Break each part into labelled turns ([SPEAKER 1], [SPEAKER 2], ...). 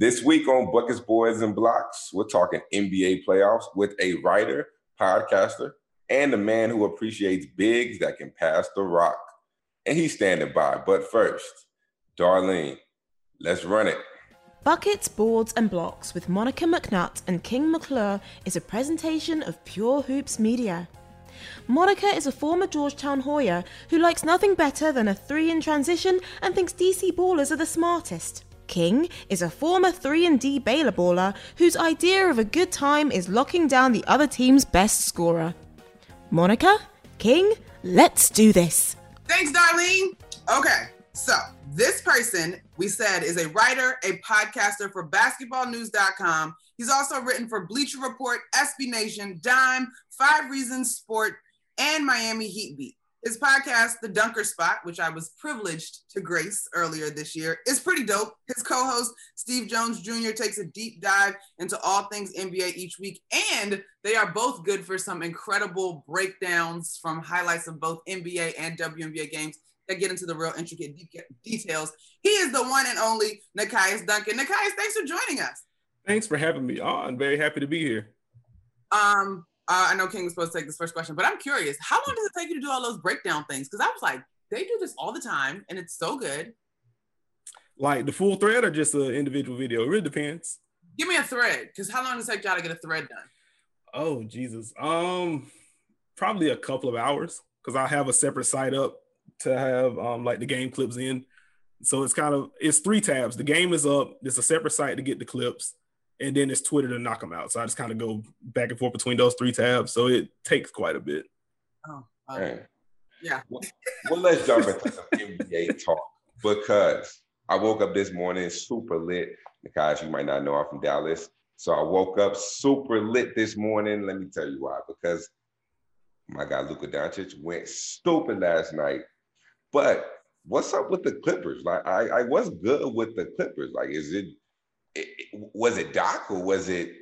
[SPEAKER 1] This week on Buckets, Boards, and Blocks, we're talking NBA playoffs with a writer, podcaster, and a man who appreciates bigs that can pass the rock. And he's standing by. But first, Darlene, let's run it.
[SPEAKER 2] Buckets, Boards, and Blocks with Monica McNutt and King McClure is a presentation of Pure Hoops Media. Monica is a former Georgetown Hoya who likes nothing better than a three in transition and thinks DC ballers are the smartest. King is a former 3 and D Baylor baller whose idea of a good time is locking down the other team's best scorer. Monica, King, let's do this.
[SPEAKER 3] Thanks, Darlene. Okay, so this person we said is a writer, a podcaster for basketballnews.com. He's also written for Bleacher Report, SB Nation, Dime, Five Reasons Sport, and Miami Heat Beat. His podcast, The Dunker Spot, which I was privileged to grace earlier this year, is pretty dope. His co host, Steve Jones Jr., takes a deep dive into all things NBA each week, and they are both good for some incredible breakdowns from highlights of both NBA and WNBA games that get into the real intricate de- details. He is the one and only Nekias Duncan. Nekias, thanks for joining us.
[SPEAKER 4] Thanks for having me on. Very happy to be here.
[SPEAKER 3] Um, uh, I know King was supposed to take this first question, but I'm curious. How long does it take you to do all those breakdown things? Because I was like, they do this all the time, and it's so good.
[SPEAKER 4] Like the full thread or just an individual video? It really depends.
[SPEAKER 3] Give me a thread, because how long does it take y'all to get a thread done?
[SPEAKER 4] Oh Jesus, um, probably a couple of hours because I have a separate site up to have um like the game clips in. So it's kind of it's three tabs. The game is up. There's a separate site to get the clips and then it's Twitter to knock them out. So I just kind of go back and forth between those three tabs. So it takes quite a bit.
[SPEAKER 3] Oh, okay. yeah.
[SPEAKER 1] Well, well, let's jump into some NBA talk because I woke up this morning super lit. Guys, you might not know I'm from Dallas. So I woke up super lit this morning. Let me tell you why. Because my guy Luka Doncic went stupid last night. But what's up with the Clippers? Like I, I was good with the Clippers. Like, is it was it Doc or was it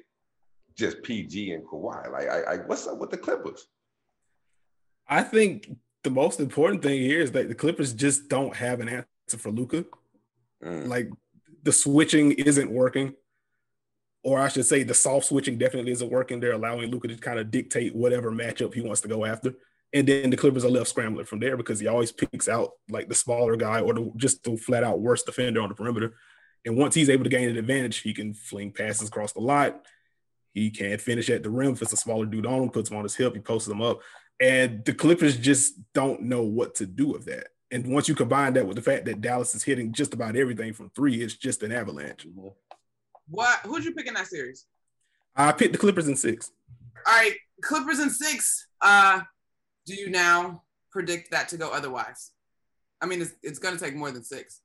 [SPEAKER 1] just PG and Kawhi? Like, I, I, what's up with the Clippers?
[SPEAKER 4] I think the most important thing here is that the Clippers just don't have an answer for Luka. Mm. Like, the switching isn't working, or I should say, the soft switching definitely isn't working. They're allowing Luka to kind of dictate whatever matchup he wants to go after. And then the Clippers are left scrambling from there because he always picks out like the smaller guy or the, just the flat out worst defender on the perimeter. And once he's able to gain an advantage, he can fling passes across the lot. He can't finish at the rim if it's a smaller dude on him, puts him on his hip, he posts them up. And the Clippers just don't know what to do with that. And once you combine that with the fact that Dallas is hitting just about everything from three, it's just an avalanche.
[SPEAKER 3] What? Who'd you pick in that series?
[SPEAKER 4] I picked the Clippers in six.
[SPEAKER 3] All right, Clippers in six. Uh, do you now predict that to go otherwise? I mean, it's, it's going to take more than six.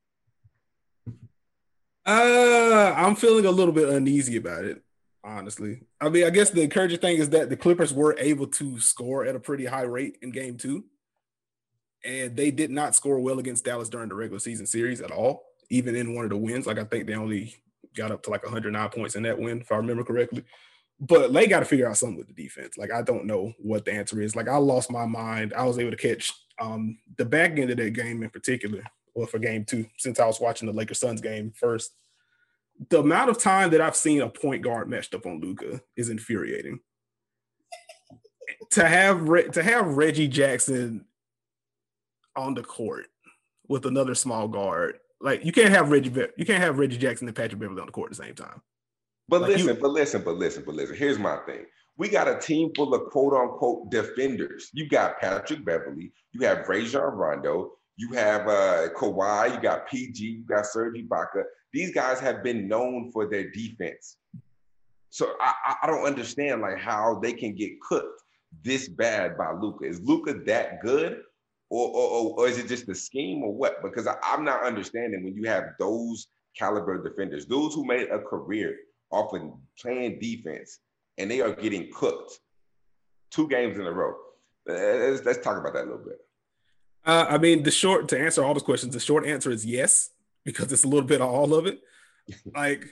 [SPEAKER 4] Uh, I'm feeling a little bit uneasy about it, honestly. I mean, I guess the encouraging thing is that the Clippers were able to score at a pretty high rate in game two. And they did not score well against Dallas during the regular season series at all, even in one of the wins. Like, I think they only got up to like 109 points in that win, if I remember correctly. But they got to figure out something with the defense. Like, I don't know what the answer is. Like, I lost my mind. I was able to catch um, the back end of that game in particular or for game two, since I was watching the Lakers Suns game first. The amount of time that I've seen a point guard matched up on Luka is infuriating. to have to have Reggie Jackson on the court with another small guard, like you can't have Reggie you can't have Reggie Jackson and Patrick Beverley on the court at the same time.
[SPEAKER 1] But like listen, you, but listen, but listen, but listen. Here's my thing. We got a team full of quote unquote defenders. You got Patrick Beverley, you have Rajon Rondo, you have uh, Kawhi, you got PG, you got Serge Ibaka. These guys have been known for their defense. So I, I don't understand like how they can get cooked this bad by Luka. Is Luka that good? Or, or, or, is it just the scheme or what? Because I, I'm not understanding when you have those caliber defenders, those who made a career off of playing defense, and they are getting cooked two games in a row. Let's, let's talk about that a little bit.
[SPEAKER 4] Uh, I mean, the short to answer all those questions, the short answer is yes, because it's a little bit of all of it. like,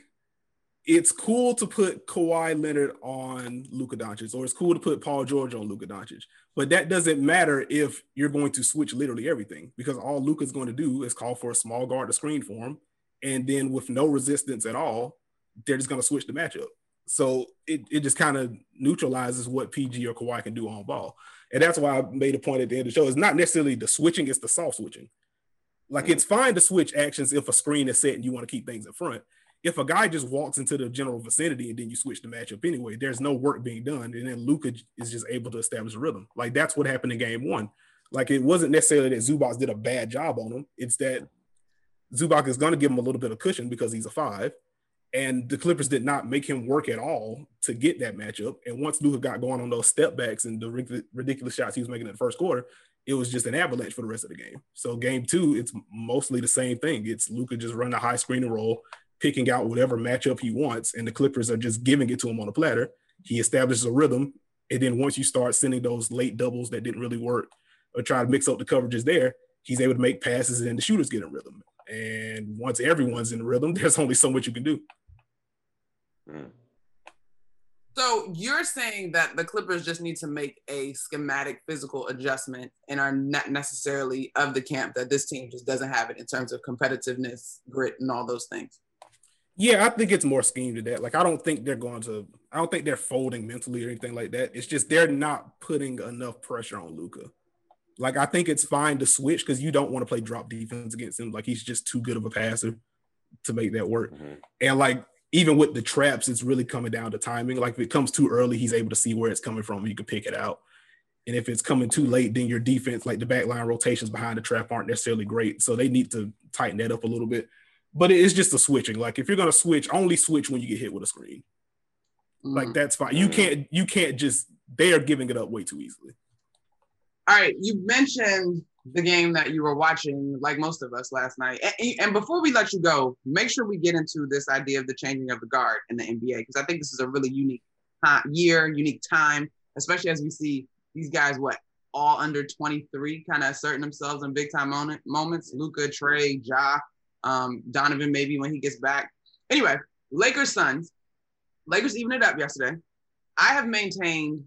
[SPEAKER 4] it's cool to put Kawhi Leonard on Luka Doncic, or it's cool to put Paul George on Luka Doncic. But that doesn't matter if you're going to switch literally everything, because all Luka's going to do is call for a small guard to screen for him, and then with no resistance at all, they're just going to switch the matchup. So it, it just kind of neutralizes what PG or Kawhi can do on ball. And that's why I made a point at the end of the show. It's not necessarily the switching, it's the soft switching. Like it's fine to switch actions if a screen is set and you want to keep things in front. If a guy just walks into the general vicinity and then you switch the matchup anyway, there's no work being done. And then Luka is just able to establish a rhythm. Like that's what happened in game one. Like it wasn't necessarily that Zubac did a bad job on him. It's that Zubac is going to give him a little bit of cushion because he's a five. And the Clippers did not make him work at all to get that matchup. And once Luka got going on those step backs and the ridiculous shots he was making in the first quarter, it was just an avalanche for the rest of the game. So game two, it's mostly the same thing. It's Luka just running a high screen and roll, picking out whatever matchup he wants, and the Clippers are just giving it to him on a platter. He establishes a rhythm, and then once you start sending those late doubles that didn't really work, or try to mix up the coverages there, he's able to make passes, and the shooters get in rhythm. And once everyone's in rhythm, there's only so much you can do.
[SPEAKER 3] Mm. So you're saying that the Clippers just need to make a schematic physical adjustment and are not necessarily of the camp that this team just doesn't have it in terms of competitiveness, grit, and all those things.
[SPEAKER 4] Yeah, I think it's more scheme to that. Like, I don't think they're going to. I don't think they're folding mentally or anything like that. It's just they're not putting enough pressure on Luka. Like, I think it's fine to switch because you don't want to play drop defense against him. Like, he's just too good of a passer to make that work. Mm-hmm. And like even with the traps, it's really coming down to timing. Like if it comes too early, he's able to see where it's coming from. You can pick it out. And if it's coming too late, then your defense, like the backline rotations behind the trap, aren't necessarily great. So they need to tighten that up a little bit. But it's just the switching. Like if you're gonna switch, only switch when you get hit with a screen. Mm. Like that's fine. You mm. can't you can't just they are giving it up way too easily.
[SPEAKER 3] All right, you mentioned the game that you were watching, like most of us last night. And, and, before we let you go, make sure we get into this idea of the changing of the guard in the NBA because I think this is a really unique year, unique time, especially as we see these guys what all under 23 kind of asserting themselves in big time moment, moments. Luka, Trae, Ja, um, Donovan, maybe when he gets back. Anyway, Lakers Suns. Lakers evened it up yesterday. I have maintained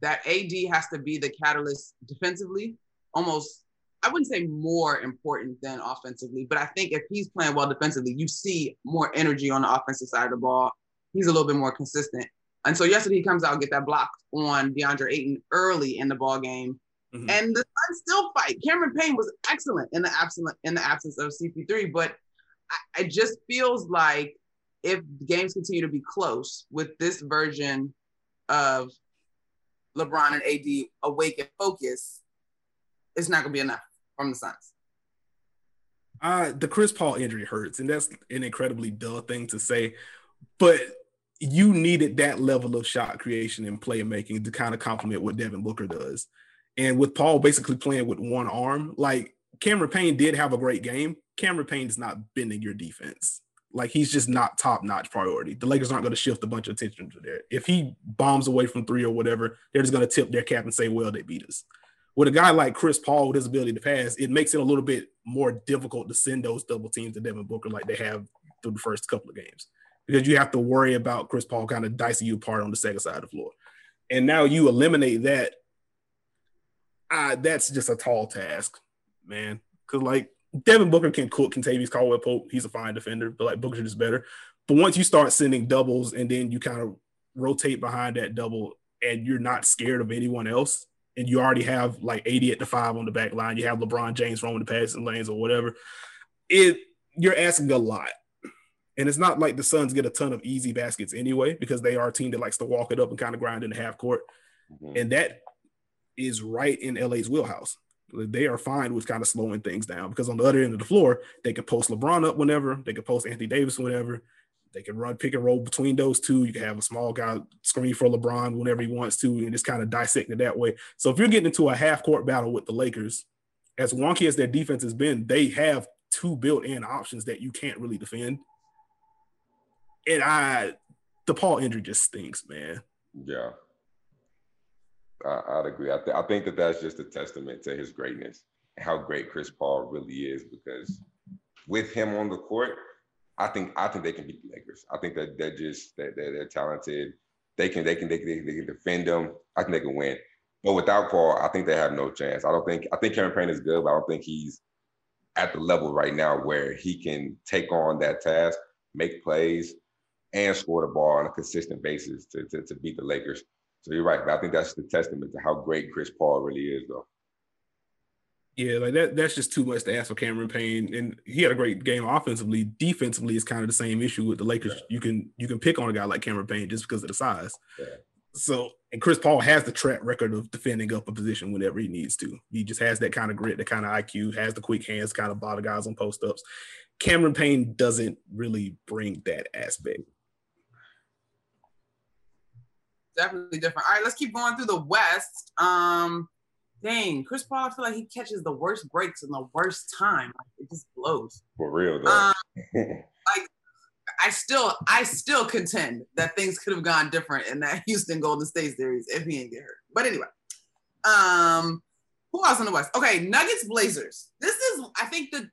[SPEAKER 3] that AD has to be the catalyst defensively, almost I wouldn't say more important than offensively, but I think if he's playing well defensively, you see more energy on the offensive side of the ball. He's a little bit more consistent. And so yesterday he comes out and get that block on DeAndre Ayton early in the ball game. Mm-hmm. And the Suns still fight. Cameron Payne was excellent in the absence in the absence of CP3, but I, it just feels like if games continue to be close with this version of LeBron and AD awake and focus, it's not gonna be enough from the Suns?
[SPEAKER 4] Uh, the Chris Paul injury hurts, and that's an incredibly dull thing to say, but you needed that level of shot creation and playmaking to kind of complement what Devin Booker does. And with Paul basically playing with one arm, like Cameron Payne did have a great game. Cameron Payne is not bending your defense. Like he's just not top notch priority. The Lakers aren't going to shift a bunch of attention to there. If he bombs away from three or whatever, they're just going to tip their cap and say, "Well, they beat us." With a guy like Chris Paul with his ability to pass, it makes it a little bit more difficult to send those double teams to Devin Booker like they have through the first couple of games because you have to worry about Chris Paul kind of dicing you apart on the second side of the floor. And now you eliminate that. Uh, that's just a tall task, man. Because like Devin Booker can cook Kentavious Caldwell Pope. He's a fine defender, but like Booker just better. But once you start sending doubles and then you kind of rotate behind that double and you're not scared of anyone else, and you already have like AD at the five on the back line, you have LeBron James roaming the passing lanes or whatever, it you're asking a lot. And it's not like the Suns get a ton of easy baskets anyway, because they are a team that likes to walk it up and kind of grind in the half court. Mm-hmm. And that is right in LA's wheelhouse. They are fine with kind of slowing things down because on the other end of the floor, they could post LeBron up whenever, they could post Anthony Davis whenever, they can run pick and roll between those two. You can have a small guy screen for LeBron whenever he wants to, and just kind of dissect it that way. So if you're getting into a half court battle with the Lakers, as wonky as their defense has been, they have two built-in options that you can't really defend. And I the Paul injury just stinks, man.
[SPEAKER 1] Yeah. I, would agree. I, th- I think that that's just a testament to his greatness, how great Chris Paul really is. Because with him on the court, I think I think they can beat the Lakers. I think that they're just that they're, they're, talented. They can they can they can they can defend them. I think they can win. But without Paul, I think they have no chance. I don't think I think Cameron Payne is good, but I don't think he's at the level right now where he can take on that task, make plays, and score the ball on a consistent basis to, to, to beat the Lakers. So you're right, but I think that's the testament to how great Chris Paul really is, though.
[SPEAKER 4] Yeah, like that that's just too much to ask for Cameron Payne. And he had a great game offensively. Defensively it's kind of the same issue with the Lakers. Yeah. You can you can pick on a guy like Cameron Payne just because of the size. Yeah. So and Chris Paul has the track record of defending up a position whenever he needs to. He just has that kind of grit, that kind of IQ, has the quick hands, kind of bother guys on post ups. Cameron Payne doesn't really bring that aspect.
[SPEAKER 3] Definitely different. All right, let's keep going through the West. Um, dang, Chris Paul, I feel like he catches the worst breaks in the worst time. Like, it just blows.
[SPEAKER 1] For real though. Um,
[SPEAKER 3] like I still I still contend that things could have gone different in that Houston Golden State series if he didn't get hurt. But anyway. Um who else in the West? Okay, Nuggets Blazers. This is I think the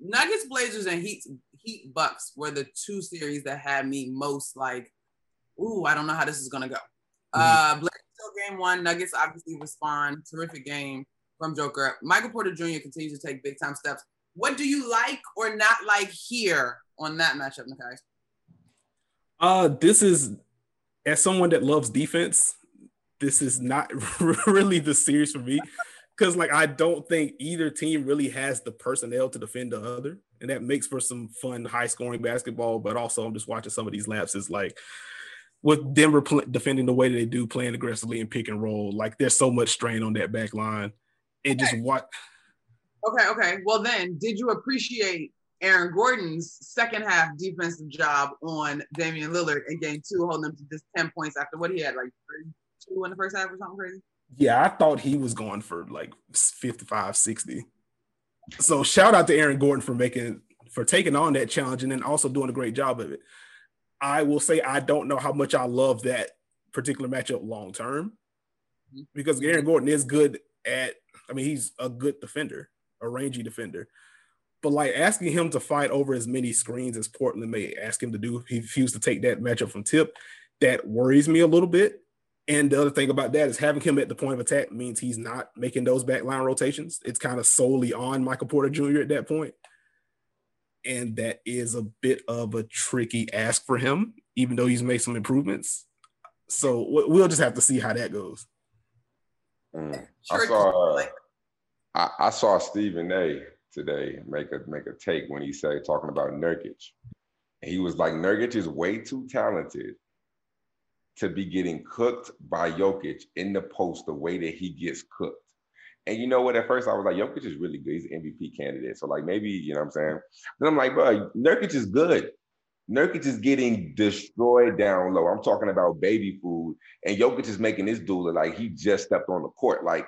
[SPEAKER 3] Nuggets Blazers and Heat Heat Bucks were the two series that had me most like, ooh, I don't know how this is gonna go. Mm-hmm. Uh Blazers game one. Nuggets obviously respond. Terrific game from Joker. Michael Porter Jr. continues to take big time steps. What do you like or not like here on that matchup, Nekias?
[SPEAKER 4] Uh, this is as someone that loves defense, this is not really the series for me. Cause like I don't think either team really has the personnel to defend the other. And that makes for some fun, high scoring basketball. But also I'm just watching some of these lapses like with Denver pl- defending the way they do, playing aggressively and pick and roll, like there's so much strain on that back line. And okay. just what.
[SPEAKER 3] Okay, okay. Well, then, did you appreciate Aaron Gordon's second half defensive job on Damian Lillard in game two, holding him to just 10 points after what he had, like two in the first half or something crazy?
[SPEAKER 4] Yeah, I thought he was going for like 55, 60. So shout out to Aaron Gordon for making for taking on that challenge and then also doing a great job of it. I will say I don't know how much I love that particular matchup long term mm-hmm. because Aaron Gordon is good at, I mean, he's a good defender, a rangy defender. But like asking him to fight over as many screens as Portland may ask him to do, if he refused to take that matchup from Tip, that worries me a little bit. And the other thing about that is having him at the point of attack means he's not making those backline rotations. It's kind of solely on Michael Porter Jr. at that point and that is a bit of a tricky ask for him, even though he's made some improvements. So we'll just have to see how that goes.
[SPEAKER 1] Mm. I saw I, I, saw Stephen A. today make a make a take when he said talking about Nurkic. And he was like, Nurkic is way too talented to be getting cooked by Jokic in the post the way that he gets cooked. And you know what? At first, I was like, Jokic is really good. He's an MVP candidate. So, like, maybe, you know what I'm saying? Then I'm like, bro, Nurkic is good. Nurkic is getting destroyed down low. I'm talking about baby food. And Jokic is making this duel like he just stepped on the court like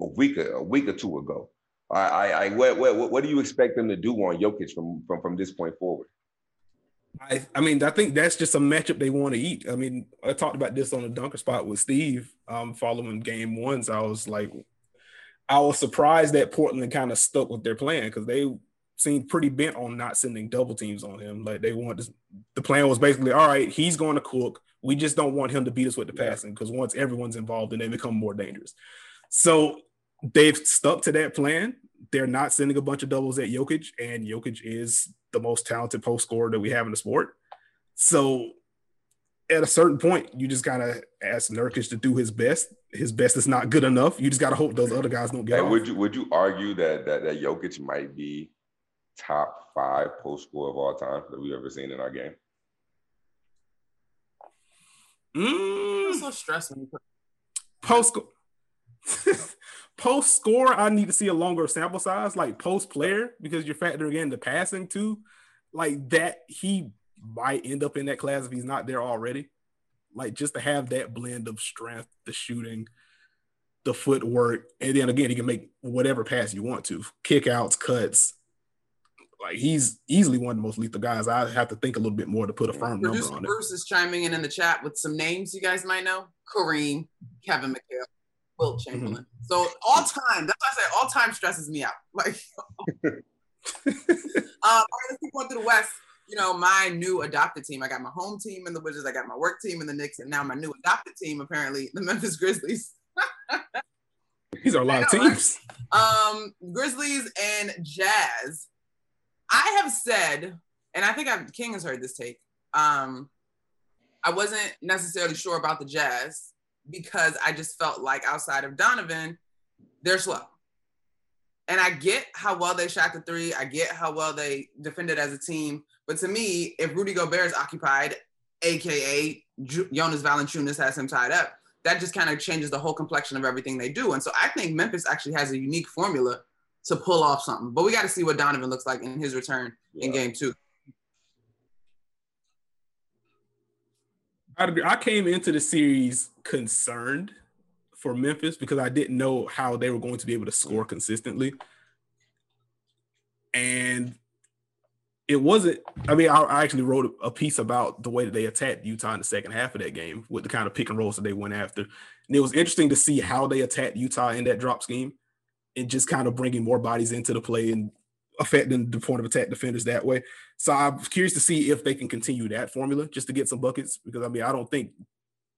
[SPEAKER 1] a week, a week or two ago. I, I, I what, what, what do you expect them to do on Jokic from, from, from this point forward?
[SPEAKER 4] I, I mean, I think that's just a matchup they want to eat. I mean, I talked about this on the dunker spot with Steve um, following game ones. I was like, I was surprised that Portland kind of stuck with their plan because they seemed pretty bent on not sending double teams on him. Like they wanted the plan was basically, all right, he's going to cook. We just don't want him to beat us with the passing because once everyone's involved, then they become more dangerous. So they've stuck to that plan. They're not sending a bunch of doubles at Jokic, and Jokic is the most talented post scorer that we have in the sport. So at a certain point, you just gotta ask Nurkic to do his best. His best is not good enough. You just gotta hope those other guys don't get.
[SPEAKER 1] Hey, would you would you argue that that that Jokic might be top five post score of all time that we've ever seen in our game?
[SPEAKER 3] Mm. so stressing.
[SPEAKER 4] Post score. post score, I need to see a longer sample size, like post player, because you're factoring in the passing too. Like that, he might end up in that class if he's not there already. Like just to have that blend of strength, the shooting, the footwork, and then again, he can make whatever pass you want to, kickouts, cuts, Like he's easily one of the most lethal guys. I have to think a little bit more to put a firm Producer number on
[SPEAKER 3] it. Bruce is chiming in in the chat with some names you guys might know: Kareem, Kevin McHale, Wilt mm-hmm. Chamberlain. Mm-hmm. So all time, that's why I say all time stresses me out. Like, um, all right, let's keep going through the West. You know, my new adopted team. I got my home team in the Wizards. I got my work team in the Knicks, and now my new adopted team, apparently, the Memphis Grizzlies.
[SPEAKER 4] These are a lot of teams.
[SPEAKER 3] Um, Grizzlies and Jazz. I have said, and I think I've, King has heard this take. Um, I wasn't necessarily sure about the Jazz because I just felt like outside of Donovan, they're slow. And I get how well they shot the three. I get how well they defended as a team. But to me, if Rudy Gobert is occupied, aka Jonas Valanciunas has him tied up, that just kind of changes the whole complexion of everything they do. And so I think Memphis actually has a unique formula to pull off something. But we got to see what Donovan looks like in his return yeah. in game two.
[SPEAKER 4] I came into the series concerned for Memphis because I didn't know how they were going to be able to score consistently. And it wasn't, I mean, I, I actually wrote a piece about the way that they attacked Utah in the second half of that game with the kind of pick and rolls that they went after. And it was interesting to see how they attacked Utah in that drop scheme and just kind of bringing more bodies into the play and affecting the point of attack defenders that way. So I'm curious to see if they can continue that formula just to get some buckets because I mean I don't think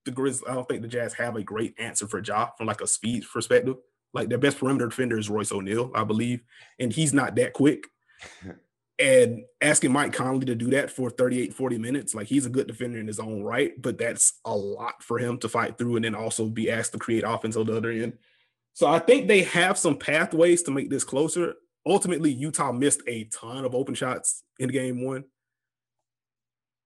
[SPEAKER 4] the Grizz I don't think the Jazz have a great answer for Ja from like a speed perspective. Like their best perimeter defender is Royce O'Neale, I believe, and he's not that quick. and asking Mike Conley to do that for 38, 40 minutes, like he's a good defender in his own right, but that's a lot for him to fight through and then also be asked to create offense on the other end. So I think they have some pathways to make this closer. Ultimately, Utah missed a ton of open shots in game one.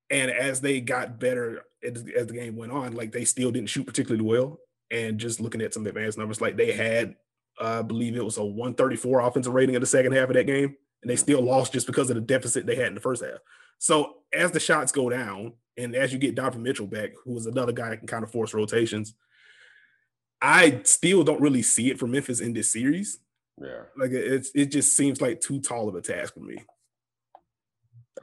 [SPEAKER 4] And as they got better as, as the game went on, like they still didn't shoot particularly well. And just looking at some advanced numbers, like they had, uh, I believe it was a 134 offensive rating in the second half of that game. And they still lost just because of the deficit they had in the first half. So as the shots go down, and as you get Donovan Mitchell back, who is another guy that can kind of force rotations, I still don't really see it for Memphis in this series.
[SPEAKER 1] Yeah,
[SPEAKER 4] like it's it just seems like too tall of a task for me.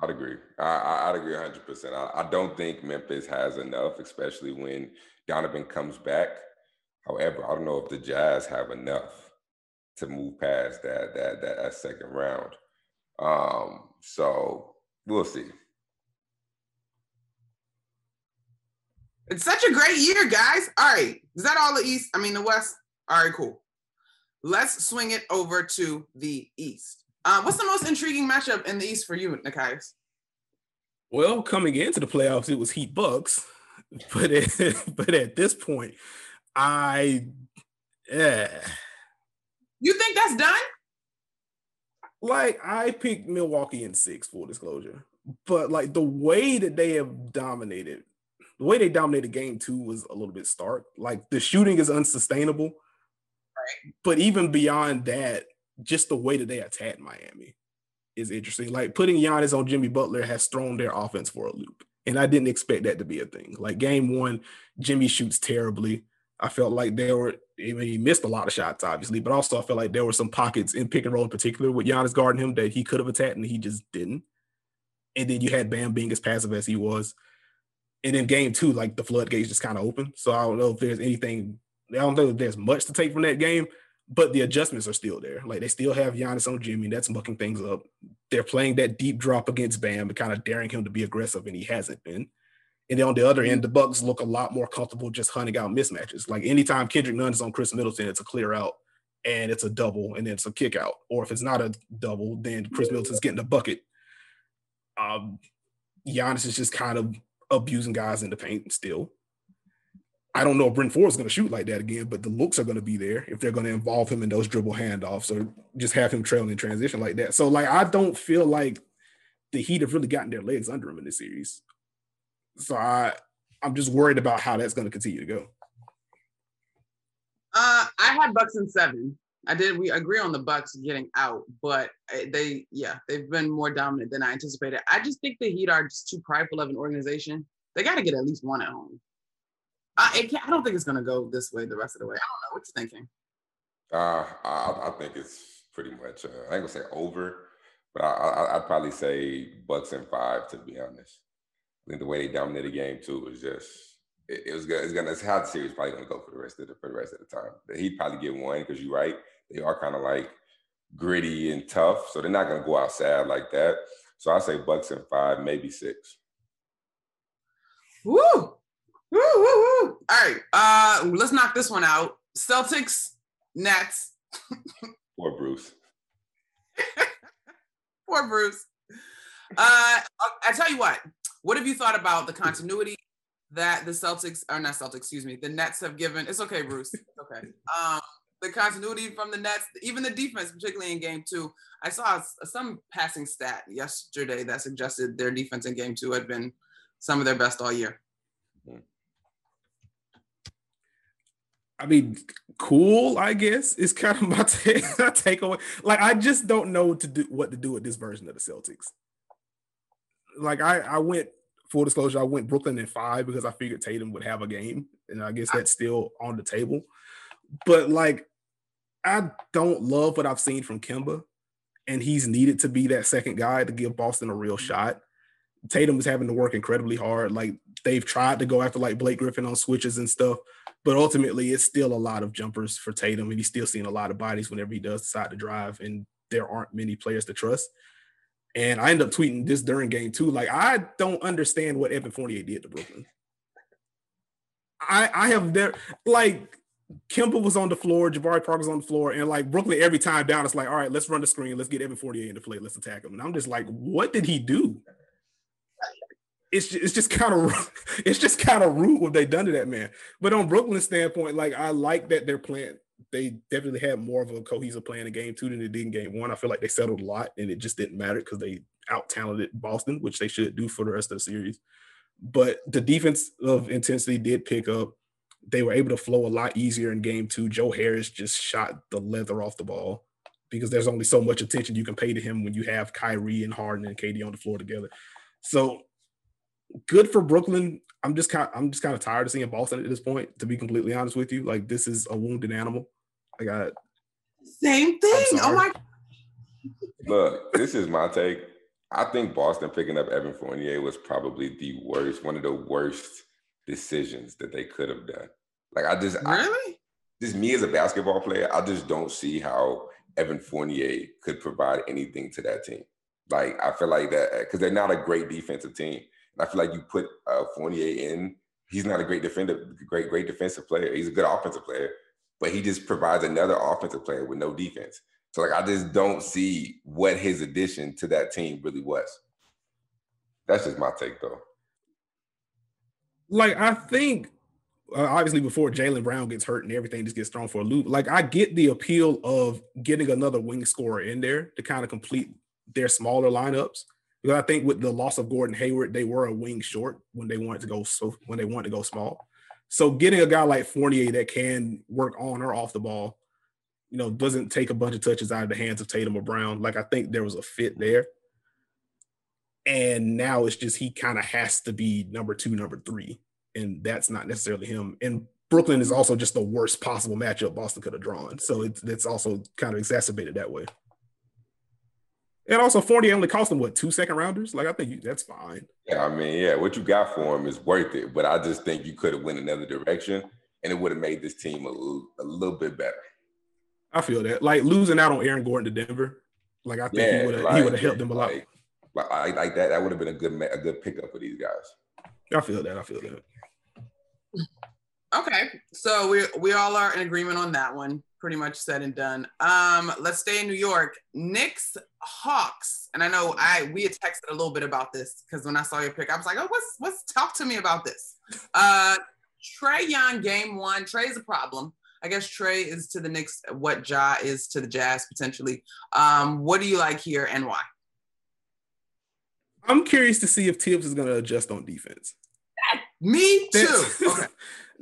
[SPEAKER 1] I'd agree. I, I'd agree 100. percent I, I don't think Memphis has enough, especially when Donovan comes back. However, I don't know if the Jazz have enough to move past that that that, that second round. Um, so we'll see.
[SPEAKER 3] It's such a great year, guys. All right. Is that all the East? I mean, the West? All right, cool. Let's swing it over to the East. Uh, what's the most intriguing matchup in the East for you, Nekias?
[SPEAKER 4] Well, coming into the playoffs, it was Heat Bucks, but at, but at this point, I yeah.
[SPEAKER 3] You think that's done?
[SPEAKER 4] Like I picked Milwaukee in six, full disclosure, but like the way that they have dominated the way they dominated game two was a little bit stark. Like the shooting is unsustainable. Right. But even beyond that, just the way that they attacked Miami is interesting. Like putting Giannis on Jimmy Butler has thrown their offense for a loop. And I didn't expect that to be a thing. Like game one, Jimmy shoots terribly. I felt like there were, I mean, he missed a lot of shots, obviously, but also I felt like there were some pockets in pick and roll in particular with Giannis guarding him that he could have attacked and he just didn't. And then you had Bam being as passive as he was and then game two, like the floodgates just kind of open. So I don't know if there's anything. I don't know if there's much to take from that game, but the adjustments are still there. Like they still have Giannis on Jimmy. That's mucking things up. They're playing that deep drop against Bam kind of daring him to be aggressive, and he hasn't been. And then on the other end, the Bucks look a lot more comfortable just hunting out mismatches. Like anytime Kendrick Nunn is on Khris Middleton, it's a clear out and it's a double and then it's a kick out. Or if it's not a double, then Khris Middleton's getting a bucket. Um, Giannis is just kind of abusing guys in the paint still. I don't know if Forbes is going to shoot like that again, but the looks are going to be there if they're going to involve him in those dribble handoffs or just have him trailing in transition like that. So, like, I don't feel like the Heat have really gotten their legs under him in this series. So I, I'm just worried about how that's going to continue to go.
[SPEAKER 3] Uh, I had Bucks in seven. I did. We agree on the Bucks getting out, but eh, they, yeah, they've been more dominant than I anticipated. I just think the Heat are just too prideful of an organization. They got to get at least one at home. I, I don't think it's gonna go this way the rest of the way. I don't know what you're thinking.
[SPEAKER 1] Uh, I, I think it's pretty much. Uh, I ain't gonna say over, But I, would probably say Bucks and five to be honest. I think the way they dominated the game too was just it, it was good. It's gonna it's how the series probably gonna go for the rest of the for the rest of the time. He'd probably get one because you're right. They are kind of like gritty and tough, so they're not gonna go outside like that. So I say Bucks and five, maybe six.
[SPEAKER 3] Woo! Woo, woo, woo. All right. Uh let's knock this one out. Celtics, Nets.
[SPEAKER 1] Poor Bruce.
[SPEAKER 3] Poor Bruce. Uh I tell you what, what have you thought about the continuity that the Celtics or not Celtics, excuse me, the Nets have given? It's okay, Bruce. It's okay. Um the continuity from the Nets, even the defense, particularly in game two. I saw some passing stat yesterday that suggested their defense in game two had been some of their best all year.
[SPEAKER 4] I mean, cool, I guess, is kind of my, take, my takeaway. Like, I just don't know to do what to do with this version of the Celtics. Like, I, I went full disclosure, I went Brooklyn in five because I figured Tatum would have a game, and I guess that's still on the table. But like, I don't love what I've seen from Kemba, and he's needed to be that second guy to give Boston a real shot. Tatum is having to work incredibly hard. Like they've tried to go after like Blake Griffin on switches and stuff, but ultimately it's still a lot of jumpers for Tatum, and he's still seeing a lot of bodies whenever he does decide to drive, and there aren't many players to trust. And I end up tweeting this during game two. Like, I don't understand what Evan Fournier did to Brooklyn. I I have there like Kemba was on the floor, Jabari Parker's on the floor, and like Brooklyn every time down, it's like, all right, let's run the screen, let's get Evan Fournier into play, let's attack him. And I'm just like, what did he do? It's just, it's just kind of it's just kind of rude what they done to that man. But on Brooklyn's standpoint, like I like that they're playing. They definitely had more of a cohesive plan in game two than they did in game one. I feel like they settled a lot, and it just didn't matter because they out talented Boston, which they should do for the rest of the series. But the defense of intensity did pick up they were able to flow a lot easier in game two. Joe Harris just shot the leather off the ball because there's only so much attention you can pay to him when you have Kyrie and Harden and KD on the floor together. So good for Brooklyn. I'm just kind of, I'm just kind of tired of seeing Boston at this point, to be completely honest with you. Like this is a wounded animal. I got
[SPEAKER 3] same thing. Oh my
[SPEAKER 1] look, this is my take. I think Boston picking up Evan Fournier was probably the worst, one of the worst decisions that they could have done. Like I just
[SPEAKER 3] really,
[SPEAKER 1] I, just me as a basketball player, I just don't see how Evan Fournier could provide anything to that team. Like I feel like that because they're not a great defensive team. And I feel like you put uh, Fournier in, he's not a great defender, great great defensive player. He's a good offensive player, but he just provides another offensive player with no defense. So like I just don't see what his addition to that team really was. That's just my take though
[SPEAKER 4] like I think uh, obviously before Jaylen Brown gets hurt and everything just gets thrown for a loop. Like I get the appeal of getting another wing scorer in there to kind of complete their smaller lineups. Because I think with the loss of Gordon Hayward, they were a wing short when they wanted to go so when they wanted to go small. So getting a guy like Fournier that can work on or off the ball, you know, doesn't take a bunch of touches out of the hands of Tatum or Brown. Like I think there was a fit there. And now it's just he kind of has to be number two, number three. And that's not necessarily him. And Brooklyn is also just the worst possible matchup Boston could have drawn. So it's, it's also kind of exacerbated that way. And also, Fournier only cost him what two second rounders? Like I think you, that's fine.
[SPEAKER 1] Yeah, I mean, yeah, what you got for him is worth it. But I just think you could have went another direction, and it would have made this team a little, a little bit better.
[SPEAKER 4] I feel that, like losing out on Aaron Gordon to Denver, like I think yeah, he would have, like, he would have helped them a lot.
[SPEAKER 1] Like, like, like that, that would have been a good a good pickup for these guys.
[SPEAKER 4] I feel that. I feel that.
[SPEAKER 3] Okay, so we we all are in agreement on that one. Pretty much said and done. Um, let's stay in New York. Knicks Hawks, and I know I we had texted a little bit about this because when I saw your pick, I was like, oh, what's what's talk to me about this? Uh, Trae Young game one. Trae's a problem. I guess Trae is to the Knicks what Ja is to the Jazz potentially. Um, what do you like here and why?
[SPEAKER 4] I'm curious to see if Thibs is going to adjust on defense.
[SPEAKER 3] Me too.
[SPEAKER 4] okay.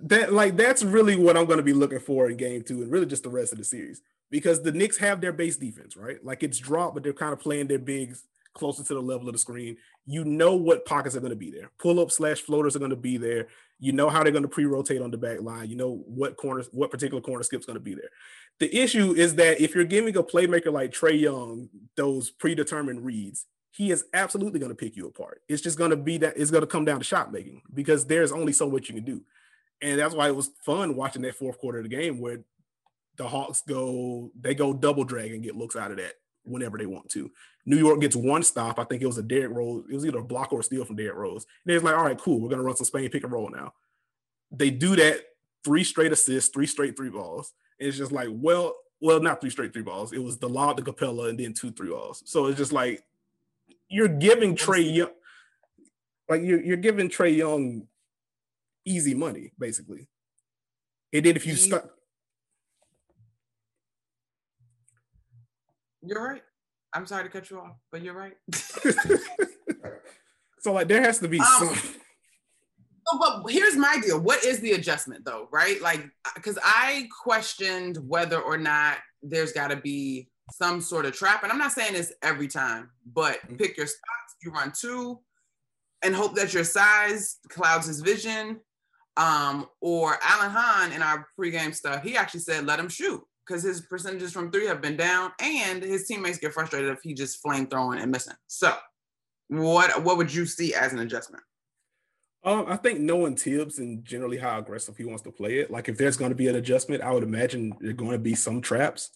[SPEAKER 4] that like that's really what I'm going to be looking for in game two, and really just the rest of the series because the Knicks have their base defense, right? Like it's dropped, but they're kind of playing their bigs closer to the level of the screen. You know what pockets are going to be there. Pull up slash floaters are going to be there. You know how they're going to pre-rotate on the back line. You know what corners, what particular corner skip's going to be there. The issue is that if you're giving a playmaker like Trae Young those predetermined reads, he is absolutely going to pick you apart. It's just going to be that it's going to come down to shot making because there's only so much you can do. And that's why it was fun watching that fourth quarter of the game where the Hawks go, they go double drag and get looks out of that whenever they want to. New York gets one stop. I think it was a Derrick Rose. It was either a block or a steal from Derrick Rose. And it's like, all right, cool. We're gonna run some Spain pick and roll now. They do that three straight assists, three straight three balls. And it's just like, well, well, not three straight three balls. It was the lob to Capela, and then two three balls. So it's just like you're giving Trae Young, like you're you're giving Trae Young easy money basically. And then if you stuck.
[SPEAKER 3] You're right. I'm sorry to cut you off, but you're right.
[SPEAKER 4] so like there has to be um, some.
[SPEAKER 3] but here's my deal. What is the adjustment though, right? Like, because I questioned whether or not there's got to be some sort of trap, and I'm not saying this every time, but mm-hmm. pick your spots. You run two, and hope that your size clouds his vision. Um, or Alan Hahn in our pregame stuff, he actually said let him shoot because his percentages from three have been down, and his teammates get frustrated if he just flame throwing and missing. So, what what would you see as an adjustment?
[SPEAKER 4] Um, I think knowing Thibs and generally how aggressive he wants to play it, like if there's going to be an adjustment, I would imagine there's going to be some traps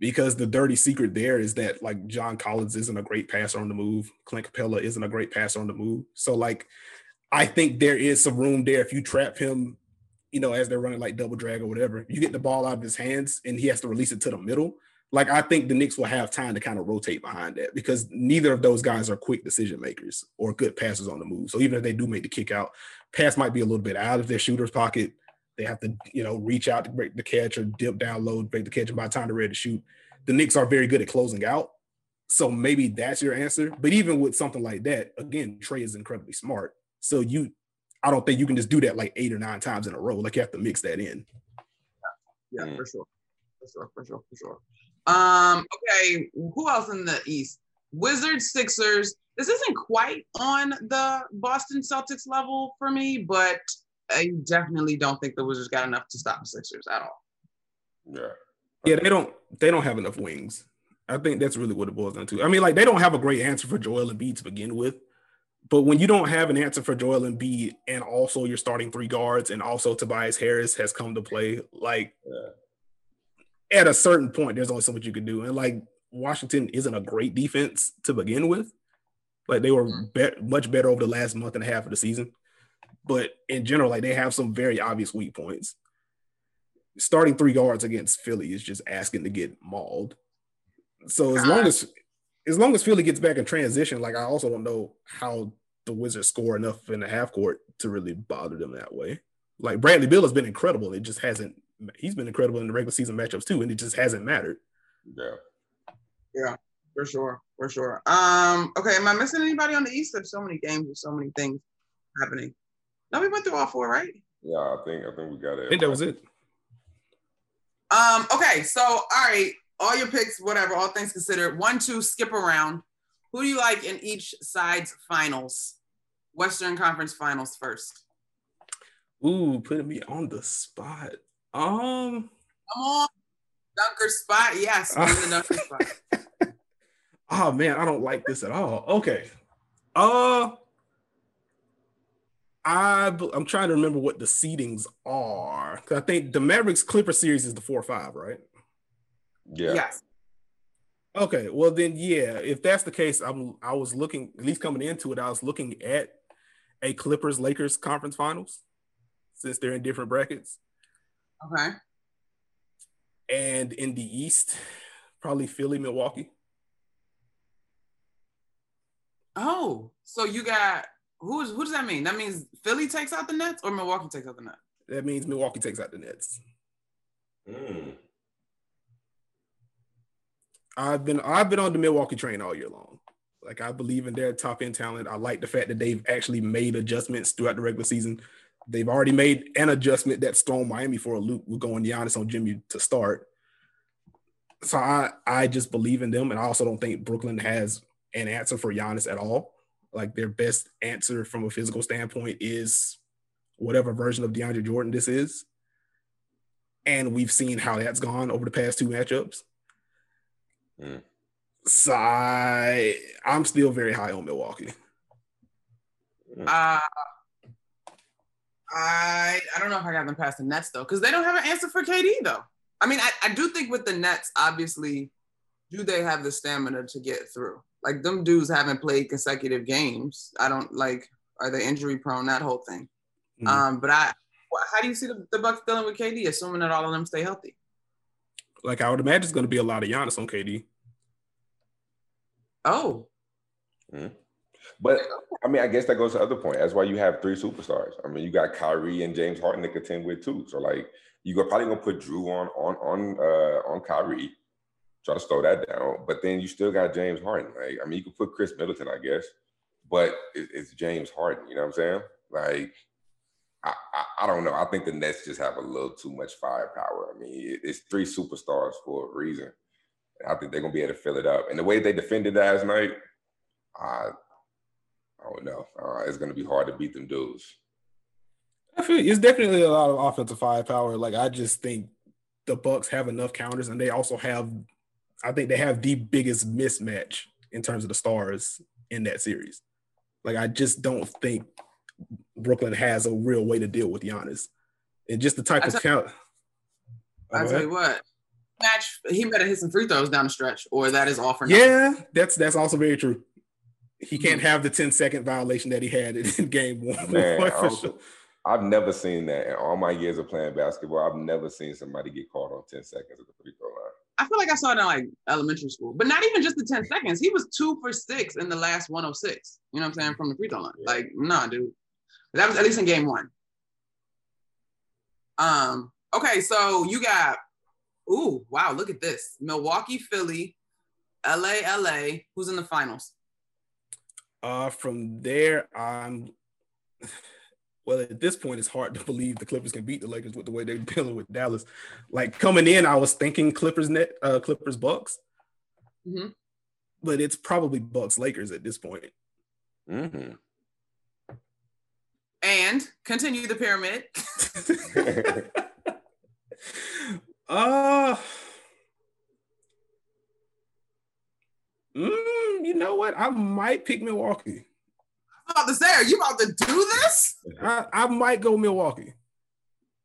[SPEAKER 4] because the dirty secret there is that like John Collins isn't a great passer on the move, Clint Capela isn't a great passer on the move. So like, I think there is some room there if you trap him you know, as they're running like double drag or whatever, you get the ball out of his hands and he has to release it to the middle. Like I think the Knicks will have time to kind of rotate behind that because neither of those guys are quick decision makers or good passers on the move. So even if they do make the kick out, pass might be a little bit out of their shooter's pocket. They have to, you know, reach out to break the catch or dip down low, break the catch, and by the time they're ready to shoot, the Knicks are very good at closing out. So maybe that's your answer. But even with something like that, again, Trae is incredibly smart. So you I don't think you can just do that like eight or nine times in a row. Like you have to mix that in.
[SPEAKER 3] Yeah, yeah mm. for sure. For sure, for sure, for sure. Um, okay, who else in the East? Wizards, Sixers. This isn't quite on the Boston Celtics level for me, but I definitely don't think the Wizards got enough to stop the Sixers at all.
[SPEAKER 1] Yeah.
[SPEAKER 4] Yeah, they don't they don't have enough wings. I think that's really what it boils down to. I mean, like they don't have a great answer for Joel Embiid to begin with. But when you don't have an answer for Joel Embiid and also you're starting three guards and also Tobias Harris has come to play, like yeah. at a certain point, there's only so much you can do. And like Washington isn't a great defense to begin with. Like they were mm. be- much better over the last month and a half of the season. But in general, like they have some very obvious weak points. Starting three guards against Philly is just asking to get mauled. So as long as as long as Philly gets back in transition, like I also don't know how the Wizards score enough in the half court to really bother them that way. Like Bradley Beal has been incredible. It just hasn't. He's been incredible in the regular season matchups too, and it just hasn't mattered.
[SPEAKER 1] Yeah.
[SPEAKER 3] Yeah, for sure, for sure. Um. Okay, am I missing anybody on the East? There's so many games, there's so many things happening. No, we went through all four, right?
[SPEAKER 1] Yeah, I think I think we got it.
[SPEAKER 4] I think that was it.
[SPEAKER 3] Um. Okay. So, all right all your picks, whatever, all things considered. One, two, skip around. Who do you like in each side's finals? Western Conference Finals first.
[SPEAKER 4] Ooh, putting me on the spot. Um,
[SPEAKER 3] come on, dunker spot. Yes, the dunker spot.
[SPEAKER 4] oh man, I don't like this at all. Okay, uh, I I'm trying to remember what the seedings are. I think the Mavericks Clipper series is the four or five, right?
[SPEAKER 1] Yeah. Yes.
[SPEAKER 4] Okay, well then, yeah. If that's the case, I'm. I was looking at least coming into it. I was looking at a Clippers Lakers conference finals since they're in different brackets.
[SPEAKER 3] Okay.
[SPEAKER 4] And in the East, probably Philly, Milwaukee.
[SPEAKER 3] Oh, so you got who's who does that mean? That means Philly takes out the Nets or Milwaukee takes out the Nets?
[SPEAKER 4] That means Milwaukee takes out the Nets.
[SPEAKER 1] Mm.
[SPEAKER 4] I've been I've been on the Milwaukee train all year long. Like I believe in their top end talent. I like the fact that they've actually made adjustments throughout the regular season. They've already made an adjustment that stormed Miami for a loop with going Giannis on Jimmy to start. So I I just believe in them, and I also don't think Brooklyn has an answer for Giannis at all. Like their best answer from a physical standpoint is whatever version of DeAndre Jordan this is. And we've seen how that's gone over the past two matchups. Mm. So I, I'm still very high on Milwaukee.
[SPEAKER 3] Mm. Uh, I I don't know if I got them past the Nets though, because they don't have an answer for KD though. I mean, I, I do think with the Nets, obviously, do they have the stamina to get through? Like them dudes haven't played consecutive games. I don't like are they injury prone? That whole thing. Mm-hmm. Um, but I how do you see the, the Bucks dealing with KD, assuming that all of them stay healthy?
[SPEAKER 4] Like I would imagine it's going to be a lot of Giannis on KD.
[SPEAKER 3] Oh.
[SPEAKER 1] Mm-hmm. But I mean, I guess that goes to the other point. That's why you have three superstars. I mean, you got Kyrie and James Harden to contend with too. So like, you're probably gonna put Jrue on on on uh, on Kyrie, try to slow that down. But then you still got James Harden. Like, I mean, you could put Khris Middleton, I guess, but it, it's James Harden. You know what I'm saying? Like, I, I, I don't know. I think the Nets just have a little too much firepower. I mean, it's three superstars for a reason. I think they're gonna be able to fill it up. And the way they defended last night, I I don't know. Uh, it's gonna be hard to beat them dudes.
[SPEAKER 4] I feel it's definitely a lot of offensive firepower. Like I just think the Bucks have enough counters, and they also have, I think they have the biggest mismatch in terms of the stars in that series. Like I just don't think Brooklyn has a real way to deal with Giannis, and just the type I of count.
[SPEAKER 3] I oh, tell you what, match he better hit some free throws down the stretch, or that is all for
[SPEAKER 4] nothing. Yeah, that's that's also very true. He hmm. can't have the 10 second violation that he had in game one. Man,
[SPEAKER 1] sure. I've never seen that in all my years of playing basketball. I've never seen somebody get caught on 10 seconds at the free throw line.
[SPEAKER 3] I feel like I saw it in like elementary school, but not even just the 10 seconds. He was two for six in the last 106. You know what I'm saying? From the free throw line. Yeah. Like, nah, dude. That was at least in game one. Um, okay, so you got, ooh, wow, look at this. Milwaukee, Philly, LA, LA. Who's in the finals?
[SPEAKER 4] Uh, from there, I'm well at this point it's hard to believe the Clippers can beat the Lakers with the way they're dealing with Dallas. Like coming in, I was thinking Clippers net, uh, Clippers Bucks, mm-hmm. but it's probably Bucks Lakers at this point.
[SPEAKER 1] Mm-hmm.
[SPEAKER 3] And continue the pyramid.
[SPEAKER 4] uh Mm, you know what? I might pick Milwaukee.
[SPEAKER 3] I'm about to say, are you about to do this?
[SPEAKER 4] I, I might go Milwaukee.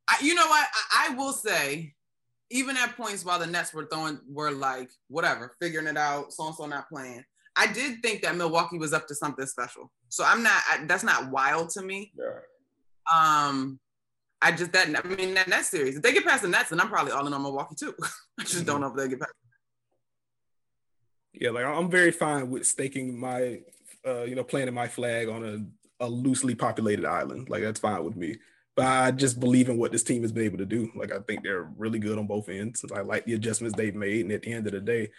[SPEAKER 3] I, you know what? I, I, will say, even at points while the Nets were throwing, were like, whatever, figuring it out, so and so not playing. I did think that Milwaukee was up to something special. So I'm not. I, that's not wild to me.
[SPEAKER 1] Yeah.
[SPEAKER 3] Um, I just that. I mean, that Nets series. If they get past the Nets, then I'm probably all in on Milwaukee too. I just mm-hmm. don't know if they get past.
[SPEAKER 4] Yeah, like I'm very fine with staking my, uh, you know, planting my flag on a, a loosely populated island. Like that's fine with me. But I just believe in what this team has been able to do. Like I think they're really good on both ends. I like the adjustments they've made. And at the end of the day,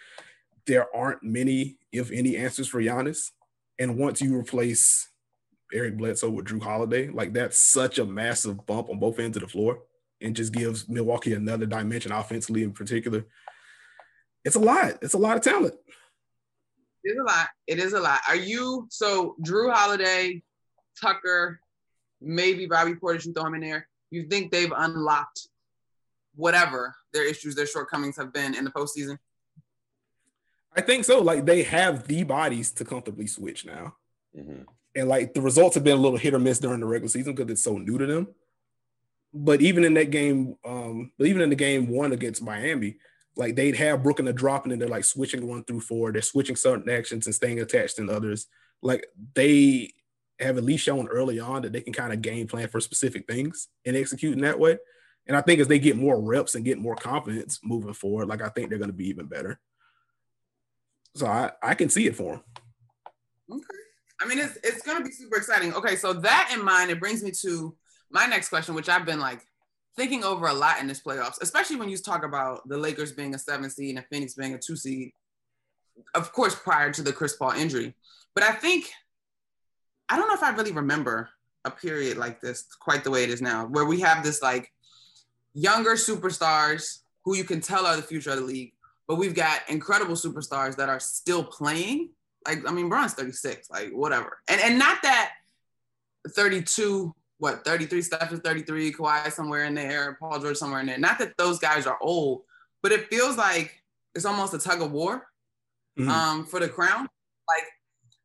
[SPEAKER 4] there aren't many, if any, answers for Giannis. And once you replace Eric Bledsoe with Jrue Holiday, like that's such a massive bump on both ends of the floor and just gives Milwaukee another dimension offensively in particular. It's a lot. It's a lot of talent.
[SPEAKER 3] It is a lot. It is a lot. Are you so Jrue Holiday, Tucker, maybe Bobby Portis? You throw him in there. You think they've unlocked whatever their issues, their shortcomings have been in the postseason?
[SPEAKER 4] I think so. Like they have the bodies to comfortably switch now, mm-hmm. and like the results have been a little hit or miss during the regular season because it's so new to them. But even in that game, um, but even in the game one against Miami, like they'd have Brooklyn the dropping and they're like switching one through four. They're switching certain actions and staying attached in others. Like they have at least shown early on that they can kind of game plan for specific things and execute in that way. And I think as they get more reps and get more confidence moving forward, like I think they're going to be even better. So I, I can see it for them.
[SPEAKER 3] Okay. I mean, it's, it's going to be super exciting. Okay. So that in mind, it brings me to my next question, which I've been like thinking over a lot in this playoffs, especially when you talk about the Lakers being a seven seed and Phoenix being a two seed. Of course, prior to the Chris Paul injury, but I think I don't know if I really remember a period like this quite the way it is now, where we have this like younger superstars who you can tell are the future of the league, but we've got incredible superstars that are still playing. Like, I mean, Bron's 36, like whatever. And and not that 32, what, 33, Steph is 33, Kawhi somewhere in there, Paul George somewhere in there. Not that those guys are old, but it feels like it's almost a tug of war mm-hmm. um, for the crown. Like,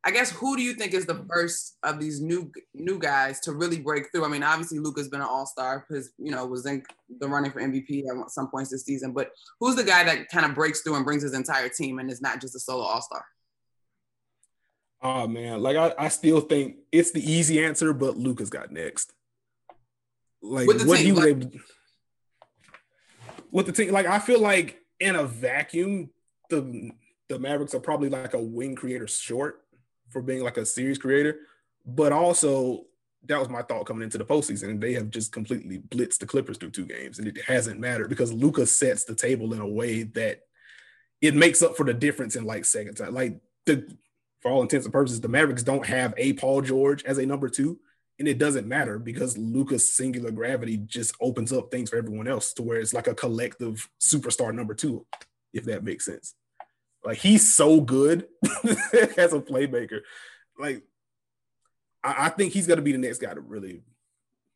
[SPEAKER 3] I guess who do you think is the first of these new new guys to really break through? I mean, obviously Luka's been an All Star because you know was in the running for MVP at some points this season. But who's the guy that kind of breaks through and brings his entire team and is not just a solo All Star?
[SPEAKER 4] Oh man, like I, I still think it's the easy answer, but Luka's got next. Like what team, he was like- able with the team, like I feel like in a vacuum, the the Mavericks are probably like a wing creator short for being like a series creator, but also that was my thought coming into the postseason. They have just completely blitzed the Clippers through two games, and it hasn't mattered because Luka sets the table in a way that it makes up for the difference in like second time. Like the for all intents and purposes, the Mavericks don't have a Paul George as a number two. And it doesn't matter because Luka's singular gravity just opens up things for everyone else to where it's like a collective superstar number two, if that makes sense. Like he's so good as a playmaker. Like I, I think he's gonna be the next guy to really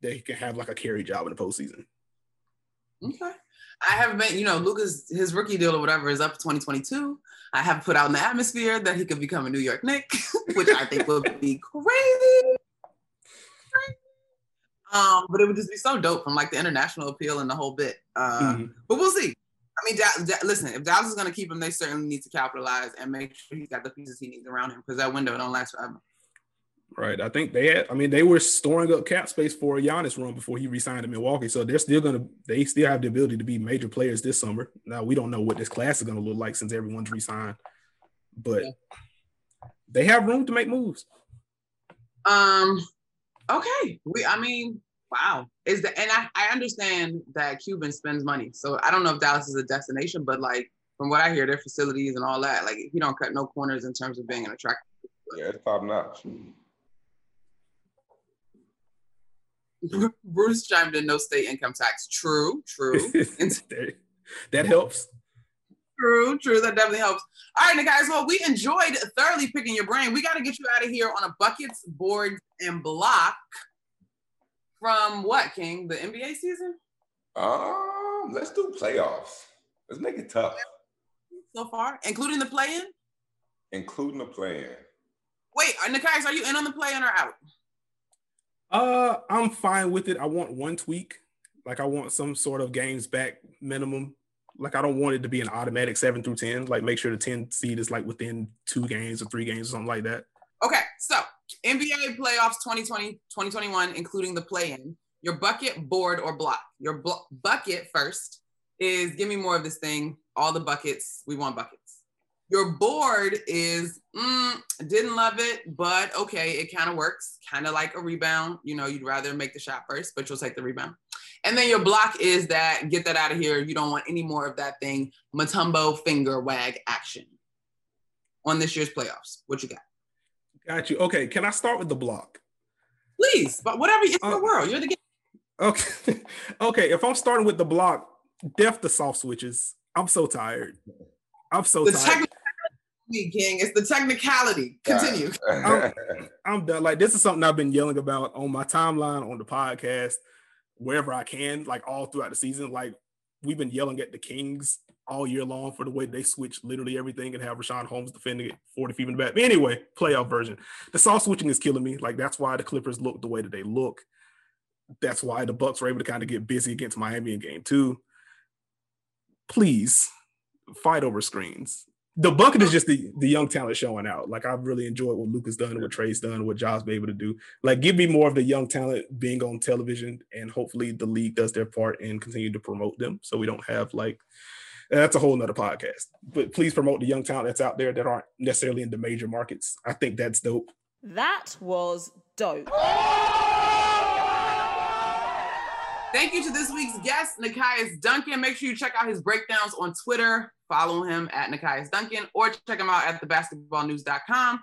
[SPEAKER 4] that he can have like a carry job in the postseason.
[SPEAKER 3] Okay. I haven't been, you know, Luka's his rookie deal or whatever is up 2022. I have put out in the atmosphere that he could become a New York Nick, which I think would be crazy. Um, but it would just be so dope from like the international appeal and the whole bit. Uh, mm-hmm. But we'll see. I mean, da- da- listen, if Dallas is going to keep him, they certainly need to capitalize and make sure he's got the pieces he needs around him because that window don't last forever.
[SPEAKER 4] Right. I think they had, I mean, they were storing up cap space for a Giannis run before he resigned to Milwaukee. So they're still going to, they still have the ability to be major players this summer. Now, we don't know what this class is going to look like since everyone's resigned, but yeah. they have room to make moves.
[SPEAKER 3] Um, okay. We, I mean, wow. Is the, and I, I understand that Cuban spends money. So I don't know if Dallas is a destination, but like, from what I hear, their facilities and all that, like, you don't cut no corners in terms of being an attractive.
[SPEAKER 1] Yeah, it's top notch.
[SPEAKER 3] Bruce chimed in no state income tax. True, true.
[SPEAKER 4] that helps.
[SPEAKER 3] True, true. That definitely helps. All right, guys. Well, we enjoyed thoroughly picking your brain. We got to get you out of here on a buckets, boards, and block from what, King? The NBA season?
[SPEAKER 1] Um, let's do playoffs. Let's make it tough.
[SPEAKER 3] So far, including the play-in?
[SPEAKER 1] Including the play-in.
[SPEAKER 3] Wait, Nekias, are you in on the play-in or out?
[SPEAKER 4] Uh, I'm fine with it. I want one tweak. Like I want some sort of games back minimum. Like I don't want it to be an automatic seven through ten. Like make sure the 10 seed is like within two games or three games or something like that.
[SPEAKER 3] Okay, so NBA playoffs 2020, 2021, including the play-in. Your bucket, board, or block. Your bucket first is give me more of this thing. All the buckets. We want buckets. Your board is mm, didn't love it, but okay, it kind of works, kind of like a rebound. You know, you'd rather make the shot first, but you'll take the rebound. And then your block is that get that out of here. You don't want any more of that thing, Mutombo finger wag action on this year's playoffs. What you got?
[SPEAKER 4] Got you. Okay, can I start with the block?
[SPEAKER 3] Please, but whatever. It's uh, the world. You're the game.
[SPEAKER 4] Okay, okay. If I'm starting with the block, def the soft switches. I'm so tired. I'm so
[SPEAKER 3] the
[SPEAKER 4] tired.
[SPEAKER 3] King. It's the technicality. Continue.
[SPEAKER 4] I'm, I'm, done. Like this is something I've been yelling about on my timeline, on the podcast, wherever I can, like all throughout the season. Like we've been yelling at the Kings all year long for the way they switch literally everything and have Richaun Holmes defending it 40 feet in the back. But anyway, playoff version. The soft switching is killing me. Like that's why the Clippers look the way that they look. That's why the Bucks were able to kind of get busy against Miami in game two. Please fight over screens the bucket is just the the young talent showing out. Like I've really enjoyed what Luka's done, what Trae's done, what Josh been able to do. Like give me more of the young talent being on television, and hopefully the league does their part and continue to promote them, so we don't have like that's a whole nother podcast. But please promote the young talent that's out there that aren't necessarily in the major markets. I think that's dope.
[SPEAKER 2] That was dope.
[SPEAKER 3] Thank you to this week's guest, Nekias Duncan. Make sure you check out his breakdowns on Twitter. Follow him at Nekias Duncan or check him out at thebasketballnews.com.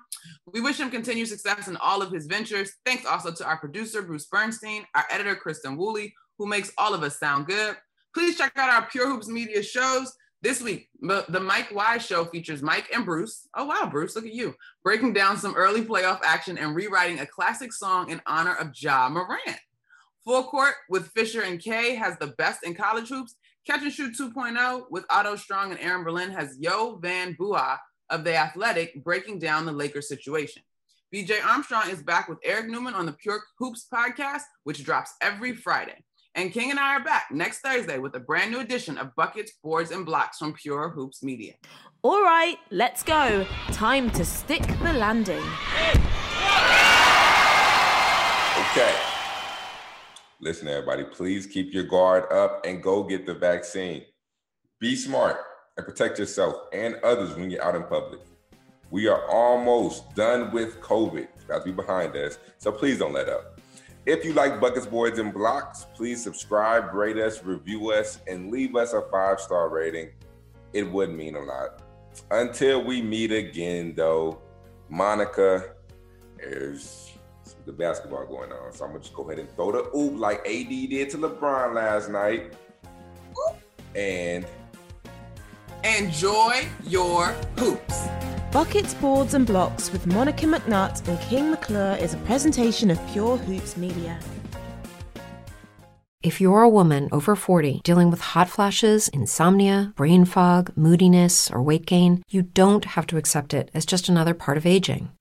[SPEAKER 3] We wish him continued success in all of his ventures. Thanks also to our producer, Bruce Bernstein, our editor, Kristen Woolley, who makes all of us sound good. Please check out our Pure Hoops Media shows. This week, the Mike Wise Show features Mike and Bruce. Oh, wow, Bruce, look at you. Breaking down some early playoff action and rewriting a classic song in honor of Ja Morant. Full Court with Fisher and Kay has the best in college hoops. Catch and Shoot 2.0 with Otto Strong and Aaron Berlin has Jovan Buha of The Athletic breaking down the Lakers situation. BJ Armstrong is back with Eric Newman on the Pure Hoops podcast, which drops every Friday. And King and I are back next Thursday with a brand new edition of Buckets, Boards, and Blocks from Pure Hoops Media.
[SPEAKER 2] All right, let's go. Time to stick the landing.
[SPEAKER 1] Okay. Listen, everybody, please keep your guard up and go get the vaccine. Be smart and protect yourself and others when you're out in public. We are almost done with COVID. It's about to be behind us, so please don't let up. If you like Buckets, Boards, and Blocks, please subscribe, rate us, review us, and leave us a five star rating. It would mean a lot. Until we meet again, though, Monica, there's the basketball going on. So I'm gonna just go ahead and throw the oop like AD did to LeBron last night. And
[SPEAKER 3] enjoy your hoops.
[SPEAKER 2] Buckets, Boards and Blocks with Monica McNutt and King McClure is a presentation of Pure Hoops Media.
[SPEAKER 5] If you're a woman over 40 dealing with hot flashes, insomnia, brain fog, moodiness, or weight gain, you don't have to accept it as just another part of aging.